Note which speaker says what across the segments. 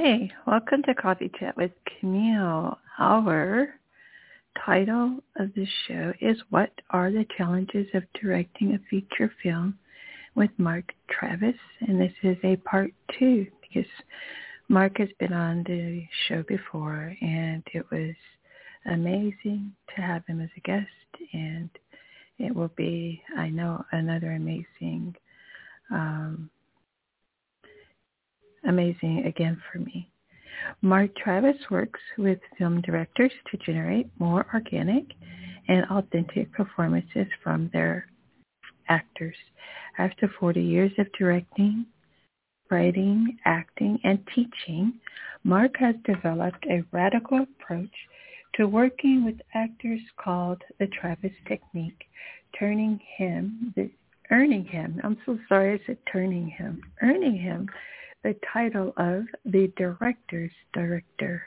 Speaker 1: Hi, welcome to Coffee Chat with Camille. Our title of the show is What Are the Challenges of Directing a Feature Film with Mark Travis? And this is a part two because Mark has been on the show before and it was amazing to have him as a guest and it will be, I know, another amazing um, amazing again for me. Mark Travis works with film directors to generate more organic and authentic performances from their actors. After 40 years of directing, writing, acting, and teaching, Mark has developed a radical approach to working with actors called the Travis Technique, turning him, the, earning him, I'm so sorry I said turning him, earning him the title of the director's director.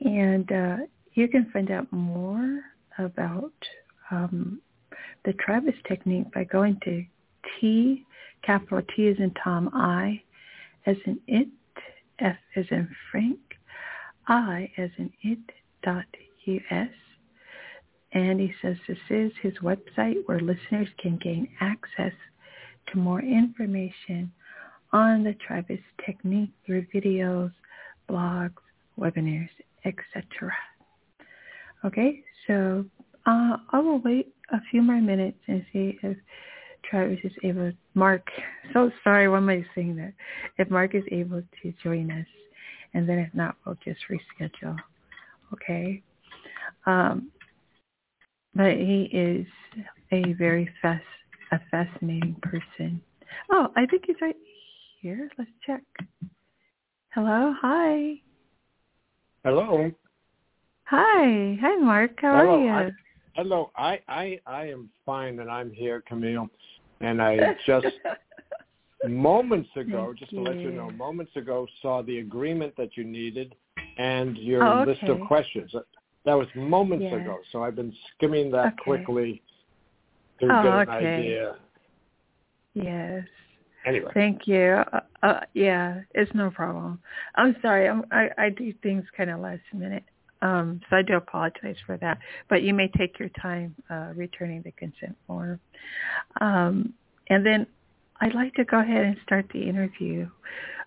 Speaker 1: And uh, you can find out more about um, the Travis technique by going to T, capital T is in Tom, I as in it, F as in Frank, I as in it dot US. And he says this is his website where listeners can gain access to more information on the Travis technique through videos, blogs, webinars, etc. Okay, so uh, I will wait a few more minutes and see if Travis is able, Mark, so sorry, why am I saying that? If Mark is able to join us, and then if not, we'll just reschedule. Okay? Um, but he is a very fast, a fascinating person. Oh, I think he's right here. Let's check. Hello. Hi.
Speaker 2: Hello.
Speaker 1: Hi. Hi, Mark. How
Speaker 2: hello.
Speaker 1: are you?
Speaker 2: I, hello. I, I I am fine, and I'm here, Camille. And I just moments ago,
Speaker 1: Thank
Speaker 2: just to let you know, moments ago saw the agreement that you needed and your
Speaker 1: Oh,
Speaker 2: list of questions. That was moments
Speaker 1: Yeah.
Speaker 2: ago, so I've been skimming that
Speaker 1: Okay.
Speaker 2: quickly to
Speaker 1: Oh,
Speaker 2: get an
Speaker 1: okay.
Speaker 2: idea.
Speaker 1: Yes.
Speaker 2: Anyway,
Speaker 1: Thank you. Uh, uh, yeah, it's no problem. I'm sorry. I'm, I I do things kind of last minute, um, so I do apologize for that. But you may take your time uh, returning the consent form, um, and then I'd like to go ahead and start the interview.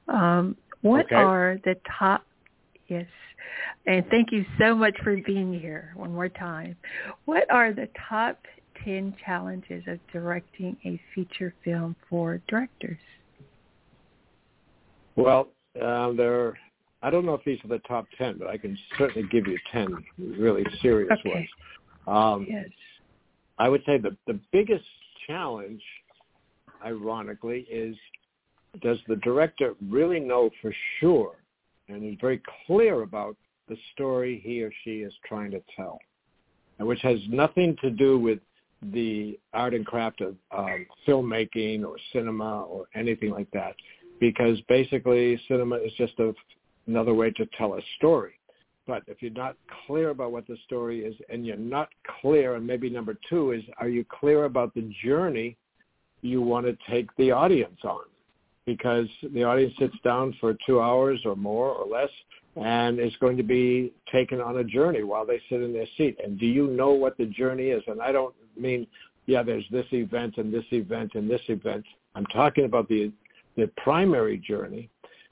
Speaker 1: Um, what
Speaker 2: Okay.
Speaker 1: are the top? Yes, and thank you so much for being here one more time. What are the top 10 challenges of directing a feature film for directors.
Speaker 2: well, uh, there. I don't know if these are the top ten, but I can certainly give you ten really serious
Speaker 1: Okay.
Speaker 2: ones. Um,
Speaker 1: Yes.
Speaker 2: I would say the the biggest challenge, ironically, is does the director really know for sure and is very clear about the story he or she is trying to tell, and which has nothing to do with the art and craft of um, filmmaking or cinema or anything like that, because basically cinema is just a, another way to tell a story. But if you're not clear about what the story is and you're not clear, and maybe number two is, are you clear about the journey you want to take the audience on? Because the audience sits down for two hours or more or less and is going to be taken on a journey while they sit in their seat. And do you know what the journey is? And I don't mean, yeah, there's this event and this event and this event. I'm talking about the the primary journey,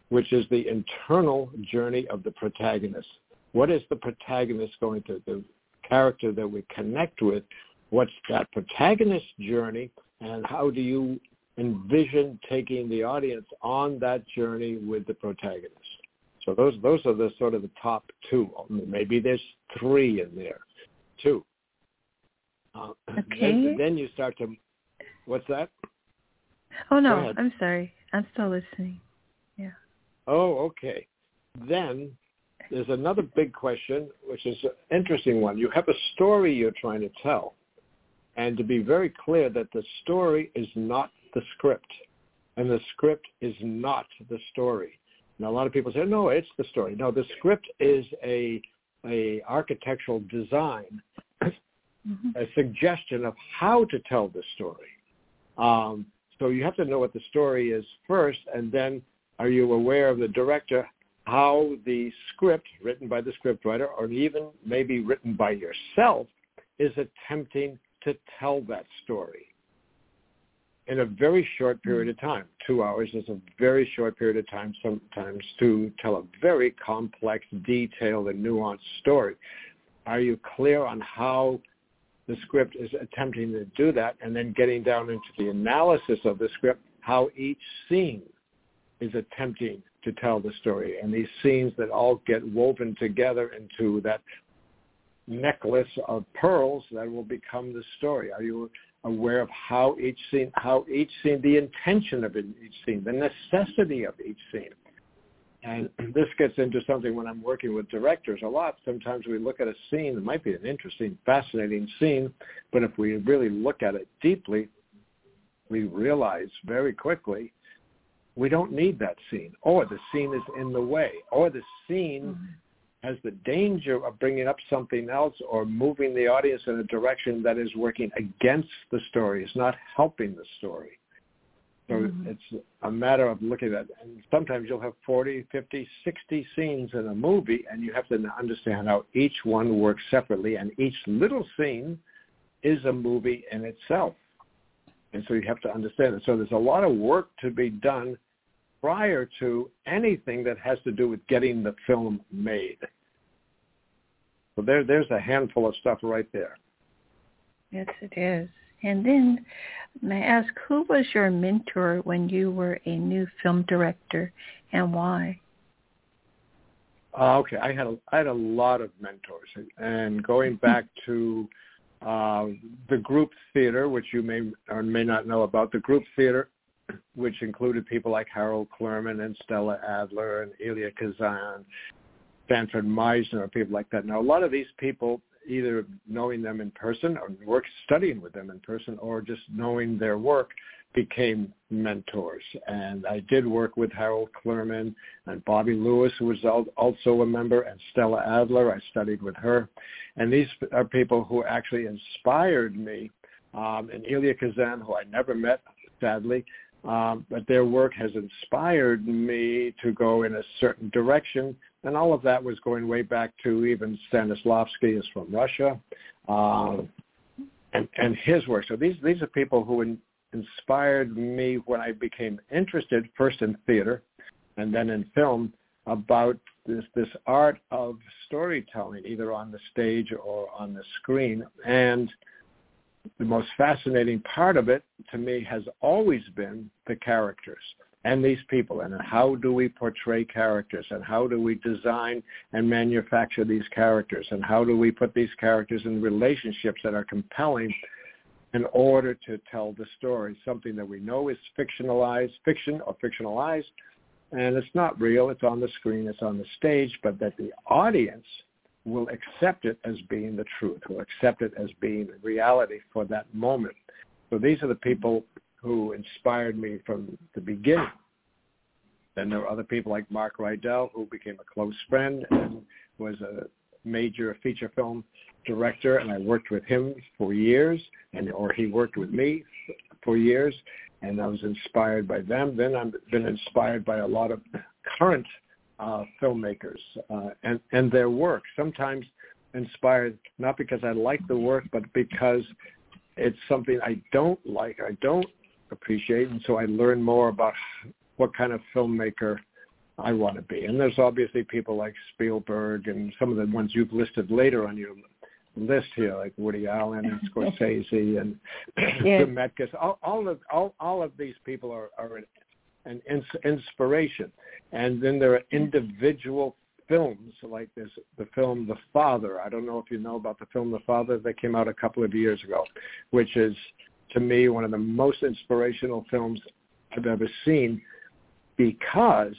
Speaker 2: which is the internal journey of the protagonist. What is the protagonist going to, the character that we connect with, what's that protagonist journey, and how do you envision taking the audience on that journey with the protagonist? So those those are the sort of the top two. Maybe there's three in there, two. Uh,
Speaker 1: Okay.
Speaker 2: Then, then you start to, what's that?
Speaker 1: Oh no. I'm sorry. I'm still listening. Yeah.
Speaker 2: Oh, okay. Then there's another big question, which is an interesting one. You have a story you're trying to tell, and to be very clear that the story is not the script, and the script is not the story. Now, a lot of people say, no, it's the story. No, the script is a a architectural design, mm-hmm. a suggestion of how to tell the story. Um, so you have to know what the story is first, and then are you aware of the director how the script written by the scriptwriter or even maybe written by yourself is attempting to tell that story in a very short period of time. Two hours is a very short period of time sometimes to tell a very complex, detailed, and nuanced story. Are you clear on how the script is attempting to do that and then getting down into the analysis of the script, how each scene is attempting to tell the story. And these scenes that all get woven together into that necklace of pearls that will become the story. Are you aware of how each scene, how each scene, the intention of each scene, the necessity of each scene? And this gets into something when I'm working with directors a lot. Sometimes we look at a scene, it might be an interesting, fascinating scene, but if we really look at it deeply, we realize very quickly we don't need that scene, or the scene is in the way, or the scene mm-hmm. has the danger of bringing up something else or moving the audience in a direction that is working against the story. It's not helping the story. So mm-hmm. it's a matter of looking at, and sometimes you'll have 40, 50, 60 scenes in a movie, and you have to understand how each one works separately, and each little scene is a movie in itself. And so you have to understand it. So there's a lot of work to be done prior to anything that has to do with getting the film made. So there, there's a handful of stuff right there.
Speaker 1: Yes, it is. And then, may I ask, who was your mentor when you were a new film director, and why?
Speaker 2: Uh, okay, I had a, I had a lot of mentors, and going back to uh, the group theater, which you may or may not know about. The group theater, which included people like Harold Clurman and Stella Adler and Elia Kazan, Sanford Meisner, people like that. Now, a lot of these people, either knowing them in person or work studying with them in person or just knowing their work, became mentors. And I did work with Harold Clurman and Bobby Lewis, who was also a member, and Stella Adler. I studied with her. And these are people who actually inspired me. Um, and Elia Kazan, who I never met, sadly, um, but their work has inspired me to go in a certain direction. And all of that was going way back to even Stanislavski is from Russia, um, and, and his work. So these, these are people who in, inspired me when I became interested first in theater and then in film about this this art of storytelling, either on the stage or on the screen. And the most fascinating part of it to me has always been the characters and these people and how do we portray characters and how do we design and manufacture these characters and how do we put these characters in relationships that are compelling in order to tell the story, something that we know is fictionalized, fiction or fictionalized, and it's not real, it's on the screen, it's on the stage, but that the audience will accept it as being the truth, will accept it as being reality for that moment. So these are the people who inspired me from the beginning. Then there were other people like Mark Rydell, who became a close friend and was a major feature film director, and I worked with him for years, and or he worked with me for years, and I was inspired by them. Then I've been inspired by a lot of current uh, filmmakers uh, and and their work. Sometimes inspired not because I like the work, but because it's something I don't like, I don't appreciate, and so I learn more about what kind of filmmaker I want to be. And there's obviously people like Spielberg and some of the ones you've listed later on your list here, like Woody Allen and Scorsese and yeah. Zemeckis. All, all of all, all of these people are, are an inspiration. And then there are individual films like this, the film The Father. I don't know if you know about the film The Father that came out a couple of years ago, which is to me one of the most inspirational films I've ever seen, because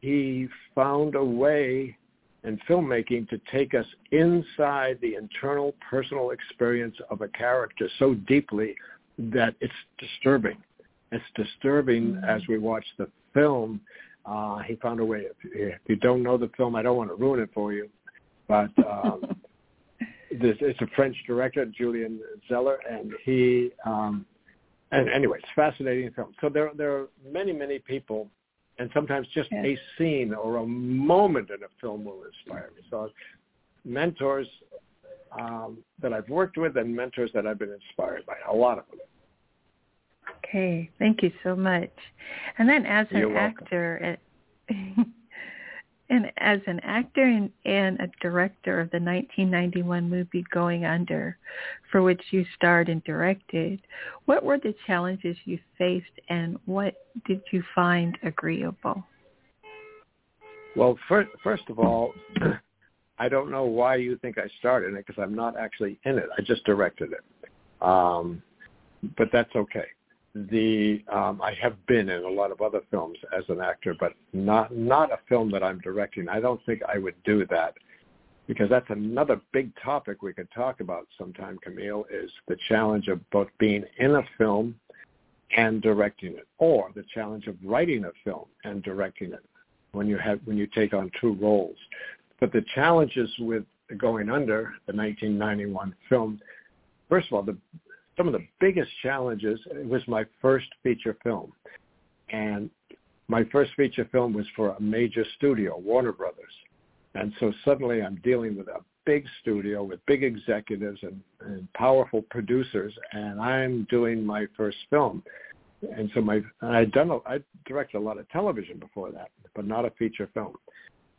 Speaker 2: he found a way in filmmaking to take us inside the internal personal experience of a character so deeply that it's disturbing. It's disturbing mm-hmm. as we watch the film. Uh, he found a way. If, if you don't know the film, I don't want to ruin it for you, but um, this, it's a French director, Florian Zeller, and he. Um, and anyway, it's a fascinating film. So there, there are many, many people and sometimes just yes. a scene or a moment in a film will inspire me. So mentors um, that I've worked with and mentors that I've been inspired by, a lot of them.
Speaker 1: Okay, thank you so much. And then as an actor, And as an actor and, and, a director of the 1991 movie Going Under, for which you starred and directed, what were the challenges you faced and what did you find agreeable?
Speaker 2: Well, first, first of all, I don't know why you think I started it because I'm not actually in it. I just directed it. Um, but that's okay the um, I have been in a lot of other films as an actor, but not not a film that I'm directing. I don't think I would do that because that's another big topic we could talk about sometime. Camille is the challenge of both being in a film and directing it, or the challenge of writing a film and directing it when you have when you take on two roles. But the challenges with Going Under, the 1991 film, first of all, the some of the biggest challenges it was my first feature film. And my first feature film was for a major studio, Warner Brothers. And so suddenly I'm dealing with a big studio with big executives and, and powerful producers, and I'm doing my first film. And so my I'd done a, I directed a lot of television before that, but not a feature film.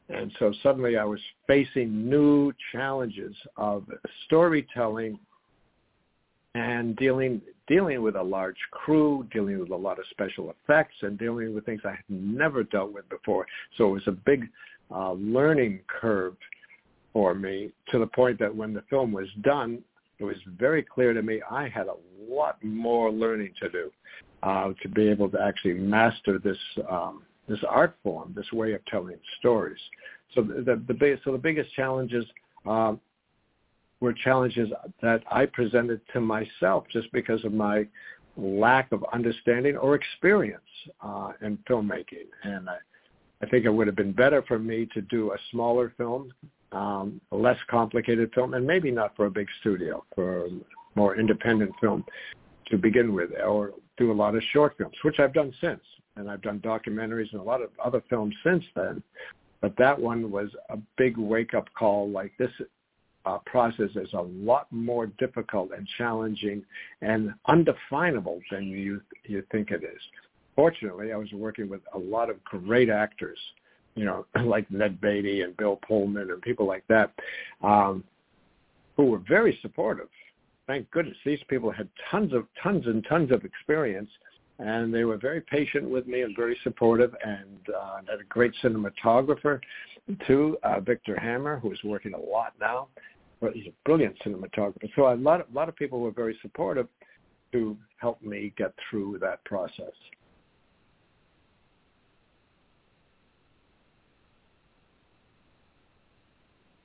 Speaker 2: And so suddenly I was facing new challenges of storytelling and dealing dealing with a large crew, dealing with a lot of special effects, and dealing with things I had never dealt with before. So it was a big uh, learning curve for me to the point that when the film was done, it was very clear to me I had a lot more learning to do uh, to be able to actually master this um, this art form, this way of telling stories. So the, the, the so the biggest challenges um, were challenges that I presented to myself just because of my lack of understanding or experience uh, in filmmaking. And I, I think it would have been better for me to do a smaller film, um, a less complicated film, and maybe not for a big studio, for a more independent film to begin with, or do a lot of short films, which I've done since. And I've done documentaries and a lot of other films since then. But that one was a big wake-up call like this uh, process is a lot more difficult and challenging and undefinable than you you think it is. Fortunately, I was working with a lot of great actors, you know, like Ned Beatty and Bill Pullman and people like that, um, who were very supportive. Thank goodness these people had tons of tons and tons of experience, and they were very patient with me and very supportive, and uh, had a great cinematographer too, uh, Victor Hammer, who is working a lot now. But he's a brilliant cinematographer. So a lot, a lot of people were very supportive to help me get through that process.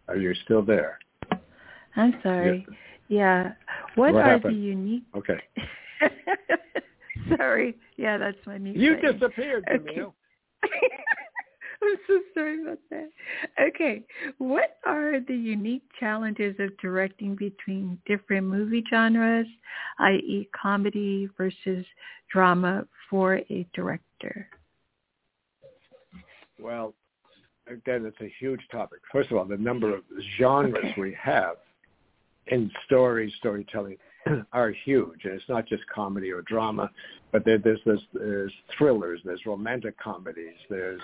Speaker 2: Are you still there?
Speaker 1: I'm sorry. Yeah. What, what are happened? the unique?
Speaker 2: Okay.
Speaker 1: sorry. Yeah, that's my new.
Speaker 2: You disappeared, Camille.
Speaker 1: Okay. I'm so sorry about that. Okay, what are the unique challenges of directing between different movie genres, i.e. comedy versus drama for a director?
Speaker 2: Well, again, it's a huge topic. First of all, the number of genres we have in story, storytelling are huge, and it's not just comedy or drama, but there, there's, there's there's thrillers, there's romantic comedies, there's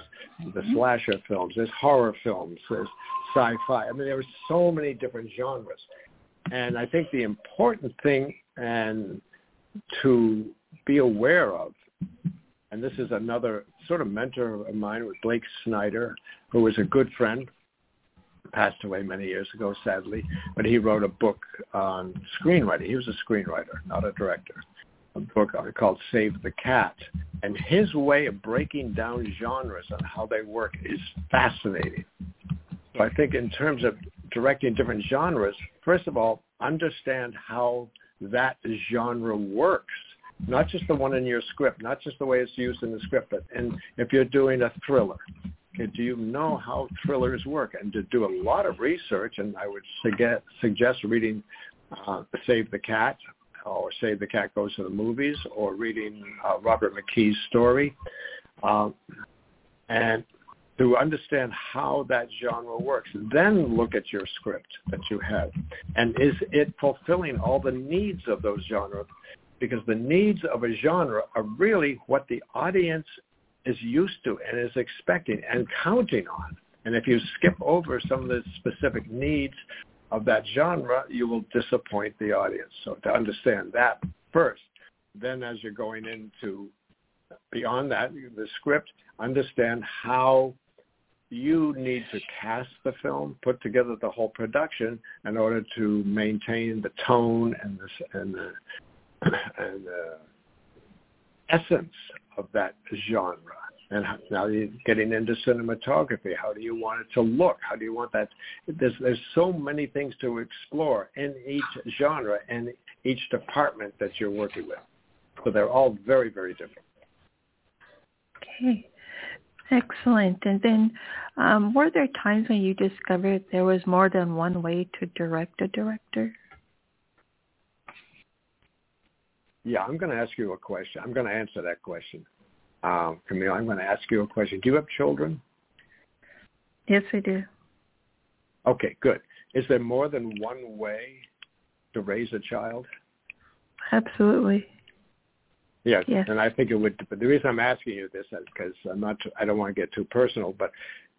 Speaker 2: the mm-hmm. slasher films, there's horror films, there's sci-fi. I mean, there are so many different genres, and I think the important thing and to be aware of, and this is another sort of mentor of mine was Blake Snyder, who was a good friend passed away many years ago, sadly, but he wrote a book on screenwriting. He was a screenwriter, not a director. A book called Save the Cat. And his way of breaking down genres and how they work is fascinating. So I think in terms of directing different genres, first of all, understand how that genre works. Not just the one in your script, not just the way it's used in the script, but and if you're doing a thriller, do you know how thrillers work? And to do a lot of research, and I would suggest, suggest reading uh, Save the Cat or Save the Cat Goes to the Movies or reading uh, Robert McKee's story. Um, and to understand how that genre works. Then look at your script that you have. And is it fulfilling all the needs of those genres? Because the needs of a genre are really what the audience is used to and is expecting and counting on. And if you skip over some of the specific needs of that genre, you will disappoint the audience. So to understand that first, then as you're going into beyond that, the script, understand how you need to cast the film, put together the whole production in order to maintain the tone and the and the, and the essence of that genre. And now you're getting into cinematography. How do you want it to look? How do you want that? There's there's so many things to explore in each genre and each department that you're working with. So they're all very very different.
Speaker 1: Okay. Excellent. And then um, were there times when you discovered there was more than one way to direct a director?
Speaker 2: Yeah, I'm going to ask you a question. I'm going to answer that question. Um, Camille, I'm going to ask you a question. Do you have children?
Speaker 1: Yes, I do.
Speaker 2: Okay, good. Is there more than one way to raise a child?
Speaker 1: Absolutely.
Speaker 2: Yes, yes. and I think it would. But the reason I'm asking you this is because I'm not. I don't want to get too personal, but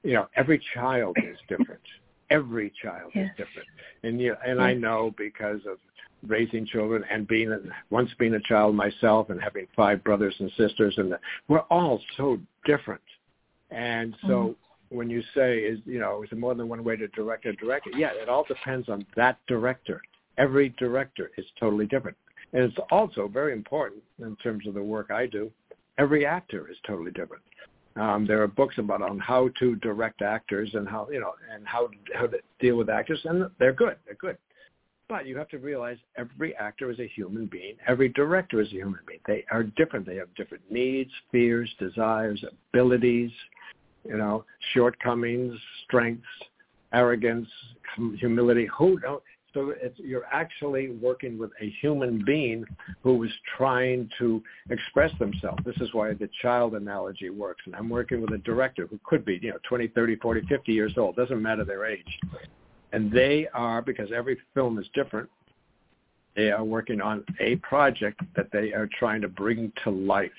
Speaker 2: you know, every child is different. every child yes. is different, and you and yes. I know because of raising children and being a, once being a child myself and having five brothers and sisters, and the, we're all so different. And so mm-hmm. when you say is you know is there more than one way to direct a director? Yeah, it all depends on that director. Every director is totally different. And it's also very important in terms of the work I do. Every actor is totally different. Um, there are books about on how to direct actors and how you know and how how to deal with actors, and they're good. They're good. But you have to realize every actor is a human being. Every director is a human being. They are different. They have different needs, fears, desires, abilities, you know, shortcomings, strengths, arrogance, humility. Who don't so you're actually working with a human being who is trying to express themselves. This is why the child analogy works. And I'm working with a director who could be, you know, 20, 30, 40, 50 years old. Doesn't matter their age. And they are, because every film is different, they are working on a project that they are trying to bring to life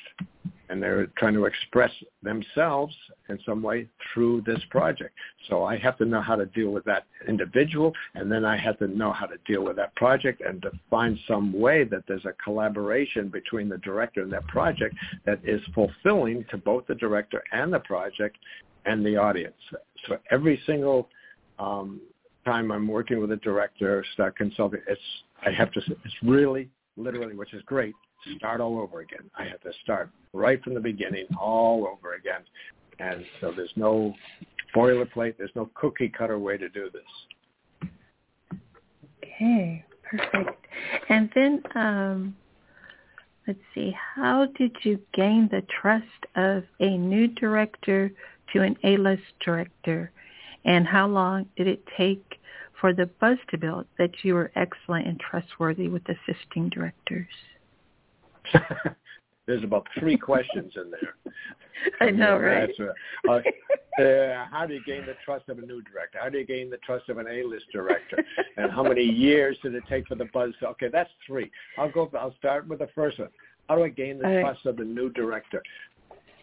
Speaker 2: and they're trying to express themselves in some way through this project. So I have to know how to deal with that individual, and then I have to know how to deal with that project and to find some way that there's a collaboration between the director and that project that is fulfilling to both the director and the project and the audience. So every single um, time I'm working with a director, start consulting, it's I have to. It's really literally, which is great start all over again. I have to start right from the beginning all over again. And so there's no boilerplate, there's no cookie cutter way to do this.
Speaker 1: Okay, perfect. And then um, let's see, how did you gain the trust of a new director to an A-list director? And how long did it take for the buzz to build that you were excellent and trustworthy with assisting directors?
Speaker 2: There's about three questions in there.
Speaker 1: I know, right?
Speaker 2: Uh, uh, how do you gain the trust of a new director? How do you gain the trust of an A-list director? And how many years did it take for the buzz? To, Okay, that's three. I'll go. I'll start with the first one. How do I gain the All trust right. of the new director?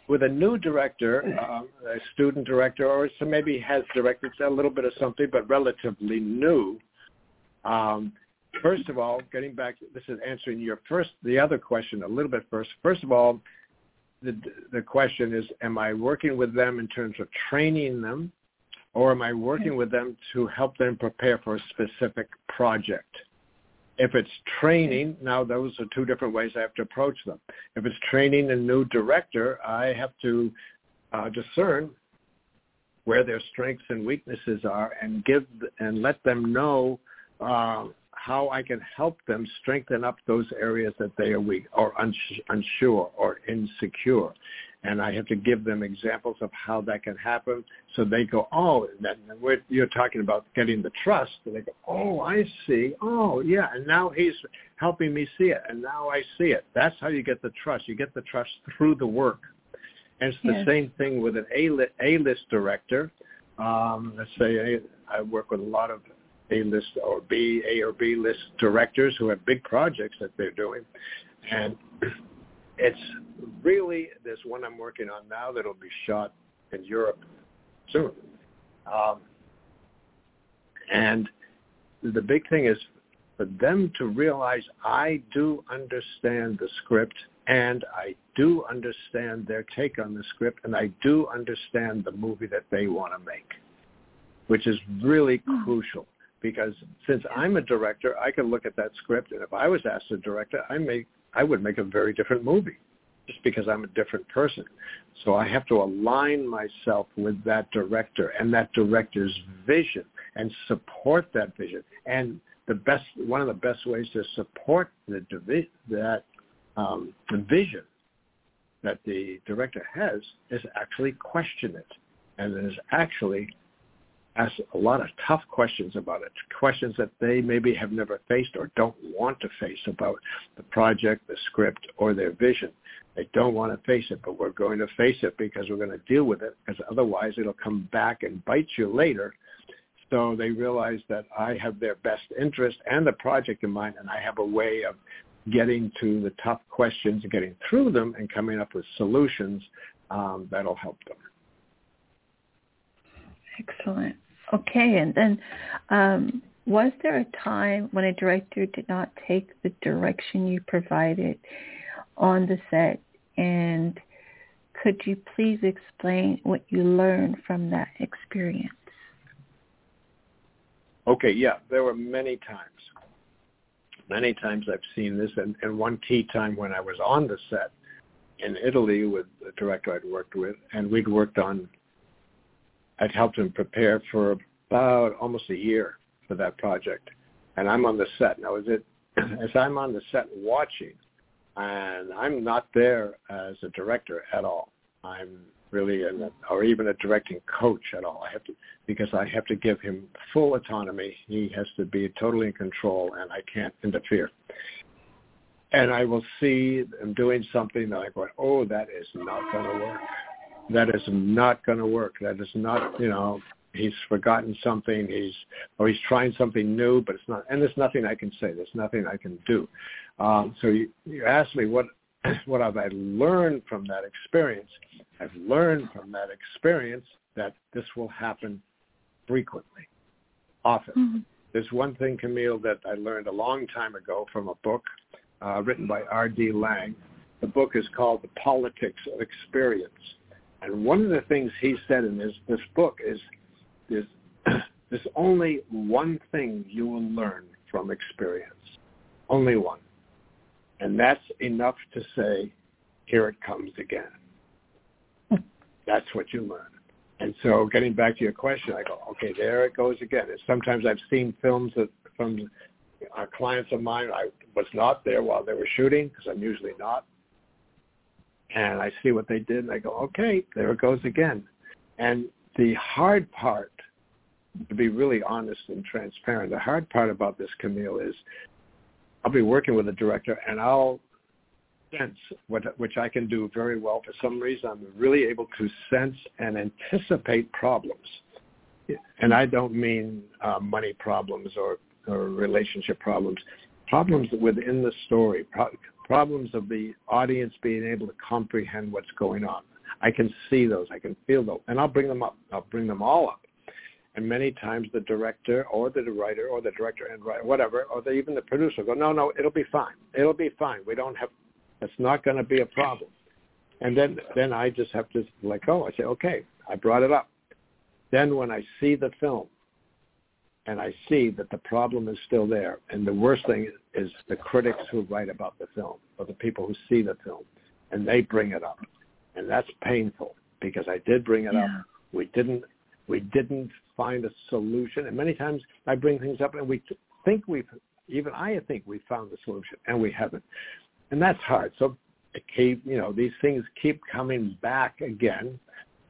Speaker 2: With a new director, uh, a student director, or so maybe has directed a little bit of something, but relatively new. Um, first of all, getting back, this is answering your first, the other question a little bit first. First of all, the the question is, am I working with them in terms of training them, or am I working with them to help them prepare for a specific project? If it's training, now those are two different ways I have to approach them. If it's training a new director, I have to uh, discern where their strengths and weaknesses are and give and let them know uh, how I can help them strengthen up those areas that they are weak or unsure or insecure. And I have to give them examples of how that can happen so they go, oh, that, you're talking about getting the trust. And they go, oh, I see. Oh, yeah. And now he's helping me see it. And now I see it. That's how you get the trust. You get the trust through the work. And it's the yes. same thing with an A-list, A-list director. Um, let's say I, I work with a lot of A-list or B, A or B list directors who have big projects that they're doing. And it's really, this one I'm working on now that'll be shot in Europe soon. Um, and the big thing is for them to realize I do understand the script and I do understand their take on the script, and I do understand the movie that they want to make, which is really mm. crucial because since I'm a director, I can look at that script, and if I was asked to direct it, I make I would make a very different movie, just because I'm a different person. So I have to align myself with that director and that director's vision and support that vision. And the best, one of the best ways to support the that um, the vision that the director has is actually question it and is actually ask a lot of tough questions about it, questions that they maybe have never faced or don't want to face about the project, the script, or their vision. They don't want to face it, but we're going to face it because we're going to deal with it, because otherwise it'll come back and bite you later. So they realize that I have their best interest and the project in mind, and I have a way of getting to the tough questions, and getting through them, and coming up with solutions um, that'll help them.
Speaker 1: Excellent. Okay, and then um, was there a time when a director did not take the direction you provided on the set? And could you please explain what you learned from that experience?
Speaker 2: Okay, yeah, there were many times many times I've seen this, and, and one key time when I was on the set in Italy with the director I'd worked with, and we'd worked on, I'd helped him prepare for about almost a year for that project. And I'm on the set. Now, as, it, as I'm on the set watching, and I'm not there as a director at all. I'm really an, or even a directing coach at all. I have to because I have to give him full autonomy. He has to be totally in control, and I can't interfere. And I will see him doing something that I go, oh, that is not going to work. That is not going to work. That is not, you know, he's forgotten something. He's or he's trying something new, but it's not. And there's nothing I can say. There's nothing I can do. Um, so you, you asked me what what have I learned from that experience? I've learned from that experience that this will happen frequently, often. Mm-hmm. There's one thing, Camille, that I learned a long time ago from a book uh, written by R.D. Laing. The book is called The Politics of Experience. And one of the things he said in this, this book is there's, there's only one thing you will learn from experience. Only one. And that's enough to say, here it comes again. That's what you learn. And so getting back to your question, I go, okay, there it goes again. And sometimes I've seen films that from our clients of mine, I was not there while they were shooting because I'm usually not. And I see what they did and I go, okay, there it goes again. And the hard part, to be really honest and transparent, the hard part about this, Camille, is I'll be working with a director and I'll sense, what, which I can do very well. For some reason, I'm really able to sense and anticipate problems. And I don't mean uh, money problems or, or relationship problems, problems within the story, pro- problems of the audience being able to comprehend what's going on. I can see those. I can feel those. And I'll bring them up. I'll bring them all up. And many times the director or the writer or the director and writer, whatever, or the, even the producer go, no, no, it'll be fine. It'll be fine. We don't have it's not going to be a problem. And then, then I just have to let go. I say, okay, I brought it up. Then when I see the film and I see that the problem is still there. And the worst thing is the critics who write about the film or the people who see the film, and they bring it up, and that's painful because I did bring it
Speaker 1: Yeah.
Speaker 2: up. We didn't we didn't find a solution, and many times I bring things up, and we think we've even I think we found the solution, and we haven't, and that's hard. So it keep you know these things keep coming back again.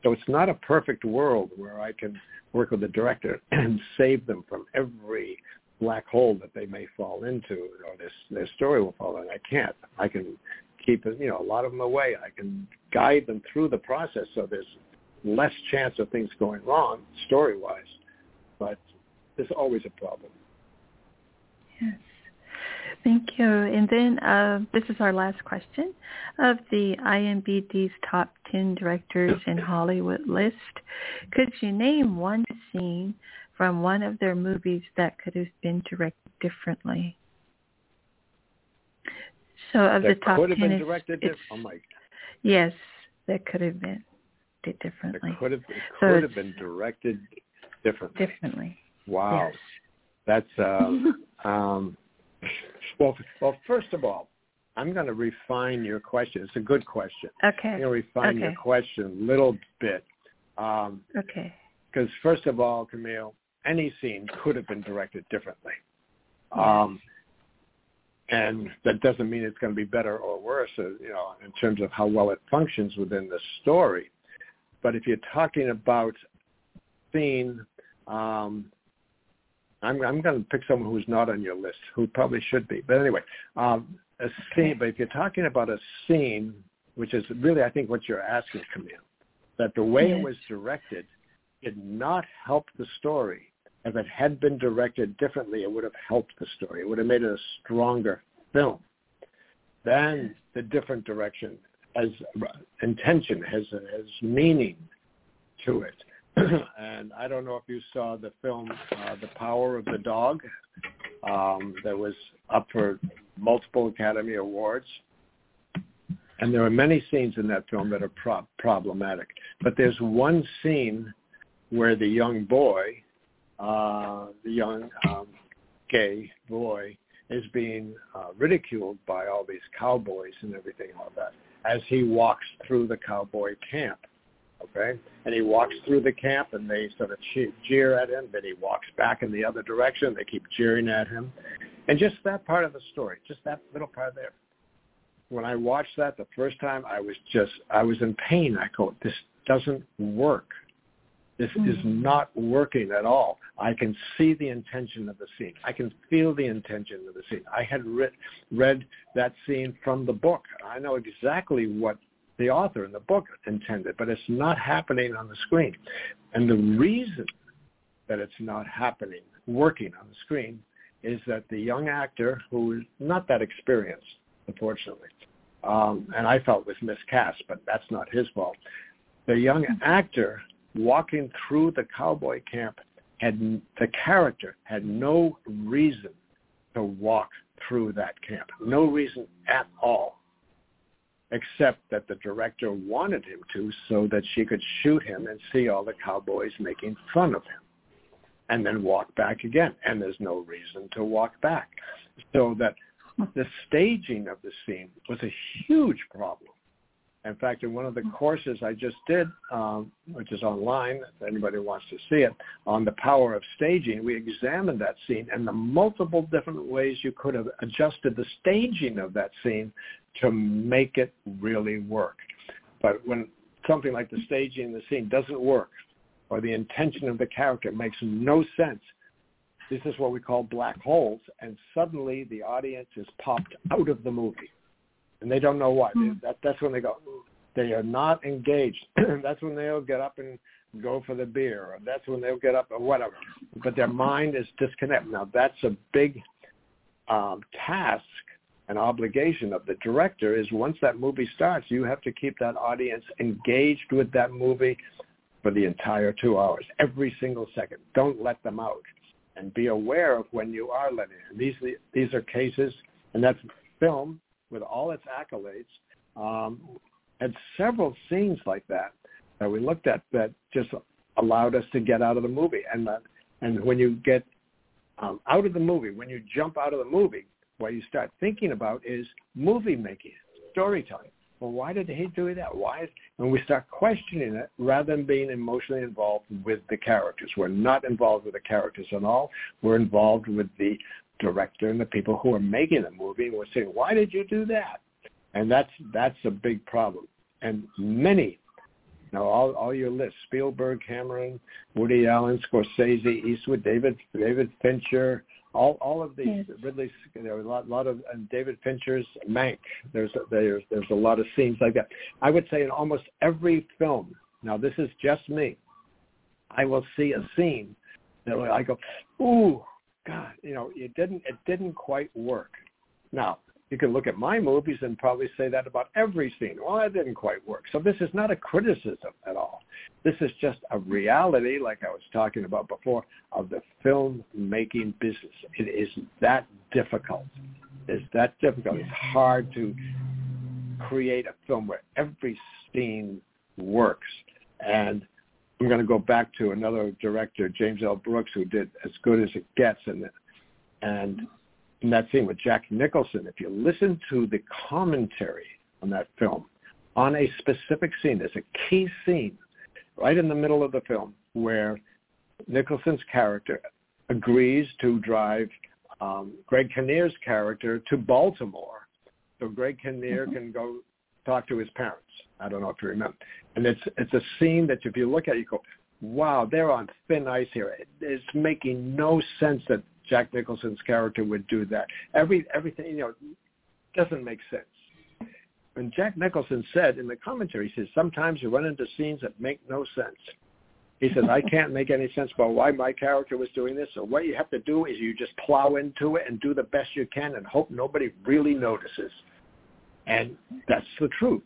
Speaker 2: So it's not a perfect world where I can work with the director and save them from every black hole that they may fall into or this their story will fall in. I can't. I can keep you know a lot of them away. I can guide them through the process so there's less chance of things going wrong story wise. But there's always a problem.
Speaker 1: Yes. Thank you. And then uh, this is our last question of the IMBD's top 10 directors in Hollywood list. Could you name one scene from one of their movies that could have been directed differently? So of
Speaker 2: that
Speaker 1: the top
Speaker 2: could have
Speaker 1: 10,
Speaker 2: been
Speaker 1: it's-
Speaker 2: directed.
Speaker 1: it's-
Speaker 2: oh my!
Speaker 1: yes, that could have been did
Speaker 2: It
Speaker 1: differently.
Speaker 2: could have. It
Speaker 1: So
Speaker 2: could have been directed differently.
Speaker 1: Differently.
Speaker 2: Wow.
Speaker 1: Yes.
Speaker 2: That's um, um, well. Well, first of all, I'm going to refine your question. It's a good question. I'm
Speaker 1: Okay.
Speaker 2: going to refine your question a little bit. Um,
Speaker 1: Okay.
Speaker 2: because first of all, Camille, any scene could have been directed differently. Um, and that doesn't mean it's going to be better or worse, uh, you know, in terms of how well it functions within the story. But if you're talking about scene, um, I'm, I'm going to pick someone who's not on your list, who probably should be. But anyway, um, a scene. But if you're talking about a scene, which is really, I think, what you're asking, Camille, that the way
Speaker 1: Yes.
Speaker 2: it was directed did not help the story. If it had been directed differently, it would have helped the story. It would have made it a stronger film. Then the different direction has intention, has has meaning to it. And I don't know if you saw the film uh, The Power of the Dog um, that was up for multiple Academy Awards. And there are many scenes in that film that are pro- problematic. But there's one scene where the young boy, uh, the young um, gay boy, is being uh, ridiculed by all these cowboys and everything like that as he walks through the cowboy camp. Okay, and he walks through the camp, and they sort of jeer at him. Then he walks back in the other direction. They keep jeering at him, and just that part of the story, just that little part there. When I watched that the first time, I was just I was in pain. I go, this doesn't work. This is
Speaker 1: Mhm.
Speaker 2: not working at all. I can see the intention of the scene. I can feel the intention of the scene. I had read, read that scene from the book. I know exactly what the author in the book intended, but it's not happening on the screen. And the reason that it's not happening, working on the screen, is that the young actor, who is not that experienced, unfortunately, um, and I felt was miscast, but that's not his fault. The young actor walking through the cowboy camp had the character had no reason to walk through that camp, no reason at all, except that the director wanted him to so that she could shoot him and see all the cowboys making fun of him and then walk back again. And there's no reason to walk back. So that the staging of the scene was a huge problem. In fact, in one of the courses I just did, um, which is online, if anybody wants to see it, on the power of staging, we examined that scene and the multiple different ways you could have adjusted the staging of that scene to make it really work. But when something like the staging in the scene doesn't work, or the intention of the character makes no sense, this is what we call black holes, and suddenly the audience is popped out of the movie and they don't know why.
Speaker 1: Hmm.
Speaker 2: They, that, that's when they go. They are not engaged. that's when they'll get up and go for the beer, or that's when they'll get up or whatever. But their mind is disconnected. Now that's a big um, task, an obligation of the director. Is once that movie starts, you have to keep that audience engaged with that movie for the entire two hours, every single second. Don't let them out, and be aware of when you are letting. In. These these are cases, and that's film with all its accolades, um, had several scenes like that that we looked at that just allowed us to get out of the movie. And that, and when you get um, out of the movie, when you jump out of the movie, what you start thinking about is movie making, storytelling. Well, why did he do that? Why? When we start questioning it, rather than being emotionally involved with the characters, we're not involved with the characters at all. We're involved with the director and the people who are making the movie. We're saying, why did you do that? And that's that's a big problem. And many, now all all your lists: Spielberg, Cameron, Woody Allen, Scorsese, Eastwood, David David Fincher, all all of these yes. Ridley there were a lot, lot of and David Fincher's Mank. There's there's there's a lot of scenes like that. I would say in almost every film. Now this is just me. I will see a scene that I go, ooh, God, you know, it didn't it didn't quite work. Now you can look at my movies and probably say that about every scene. Well, that didn't quite work. So this is not a criticism at all. This is just a reality, like I was talking about before, of the filmmaking business. It is that difficult. It's that difficult. It's hard to create a film where every scene works. And I'm going to go back to another director, James L. Brooks, who did As Good as It Gets, and and in that scene with Jack Nicholson, if you listen to the commentary on that film, on a specific scene, there's a key scene right in the middle of the film where Nicholson's character agrees to drive um, Greg Kinnear's character to Baltimore so Greg Kinnear mm-hmm. can go talk to his parents. I don't know if you remember. And it's it's a scene that if you look at it, you go, wow, they're on thin ice here. It's making no sense that Jack Nicholson's character would do that. Every everything you know doesn't make sense. And Jack Nicholson said in the commentary, he says sometimes you run into scenes that make no sense. He says I can't make any sense about why my character was doing this. So what you have to do is you just plow into it and do the best you can and hope nobody really notices. And that's the truth.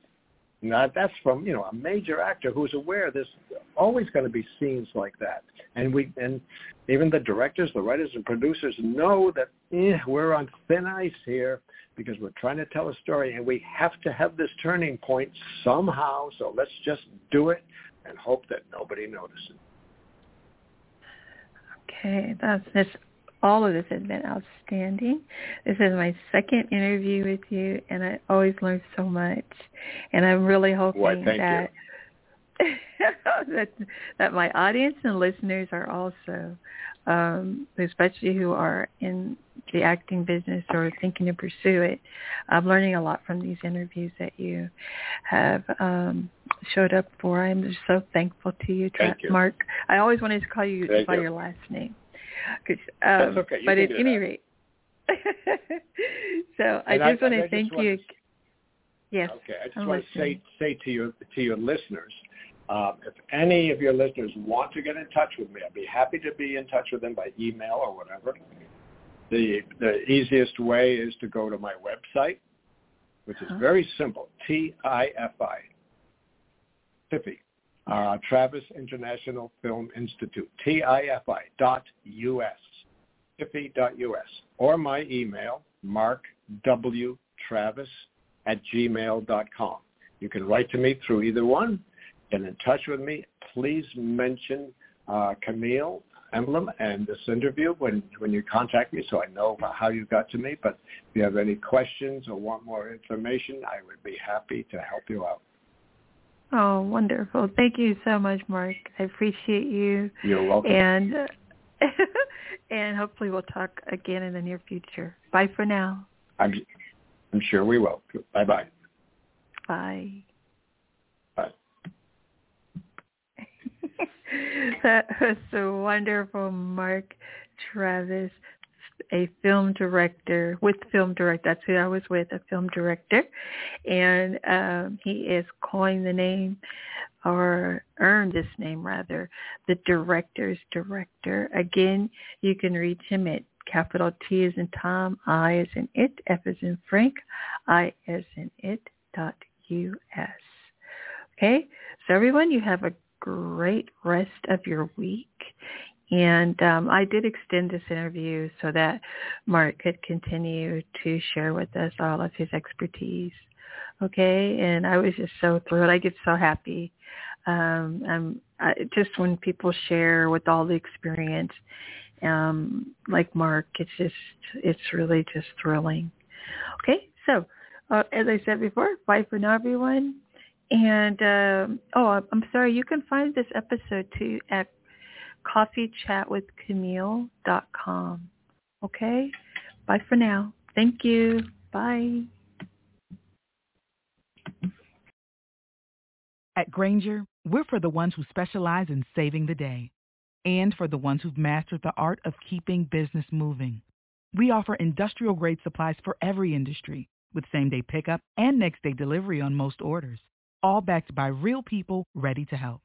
Speaker 2: Now, that's from you know a major actor who's aware there's always going to be scenes like that, and we and even the directors, the writers, and producers know that eh, we're on thin ice here because we're trying to tell a story, and we have to have this turning point somehow. So let's just do it and hope that nobody notices.
Speaker 1: Okay, that's that's all of this has been outstanding. This is my second interview with you, and I always learn so much. And I'm really hoping
Speaker 2: Why,
Speaker 1: that that that my audience and listeners are also, um, especially who are in the acting business or thinking to pursue it. I'm learning a lot from these interviews that you have um, showed up for. I'm just so thankful to you,
Speaker 2: Thank you.
Speaker 1: Mark. I always wanted to call you
Speaker 2: Thank
Speaker 1: by
Speaker 2: you.
Speaker 1: your last name.
Speaker 2: Um, That's okay. You
Speaker 1: but at any
Speaker 2: that.
Speaker 1: rate, so I
Speaker 2: And
Speaker 1: just want
Speaker 2: and
Speaker 1: to thank
Speaker 2: want
Speaker 1: you.
Speaker 2: to-
Speaker 1: Yes.
Speaker 2: Okay, I just
Speaker 1: I'm
Speaker 2: want to say say to your to your listeners, um, if any of your listeners want to get in touch with me, I'd be happy to be in touch with them by email or whatever. The the easiest way is to go to my website, which is
Speaker 1: Uh-huh.
Speaker 2: very simple. T I F I. Tiffy. Uh, Travis International Film Institute. T I F I dot U S. Tiffy dot U S. Or my email, Mark W. Travis at gmail dot com. You can write to me through either one. Get in touch with me. Please mention uh, Camille Emblem and this interview when, when you contact me so I know how you got to me. But if you have any questions or want more information, I would be happy to help you out.
Speaker 1: Oh, wonderful! Thank you so much, Mark. I appreciate you,
Speaker 2: You're welcome.
Speaker 1: and and hopefully we'll talk again in the near future. Bye for now.
Speaker 2: I'm, I'm sure we will. Bye-bye.
Speaker 1: Bye.
Speaker 2: Bye.
Speaker 1: that was so wonderful, Mark Travis, a film director with film director. That's who I was with, a film director, and um, he is coined the name, or earned this name rather, the director's director. Again, you can reach him at capital T is in Tom, I is in it, F is in Frank, I is in it dot U-S. Okay, so everyone, you have a great rest of your week. And um, I did extend this interview so that Mark could continue to share with us all of his expertise. Okay, and I was just so thrilled. I get so happy. Um, um, I, just when people share with all the experience um, like Mark. It's just, it's really just thrilling. Okay, so uh, as I said before, bye for now, everyone. And um, oh, I'm sorry. You can find this episode too at coffeechatwithcamille.com. Okay, bye for now. Thank you. Bye.
Speaker 3: At Grainger, we're for the ones who specialize in saving the day and for the ones who've mastered the art of keeping business moving. We offer industrial grade supplies for every industry with same day pickup and next day delivery on most orders, all backed by real people ready to help.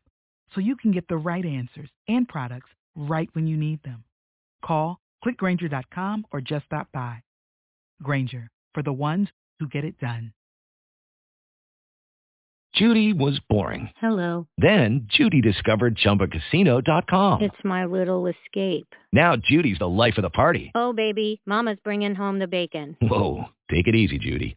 Speaker 3: So you can get the right answers and products right when you need them. Call, clickgrainger.com or just stop by. Grainger, for the ones who get it done.
Speaker 4: Judy was boring.
Speaker 5: Hello.
Speaker 4: Then Judy discovered ChumbaCasino.com.
Speaker 5: It's my little escape.
Speaker 4: Now Judy's the life of the party.
Speaker 5: Oh, baby, mama's bringing home the bacon.
Speaker 4: Whoa, take it easy, Judy.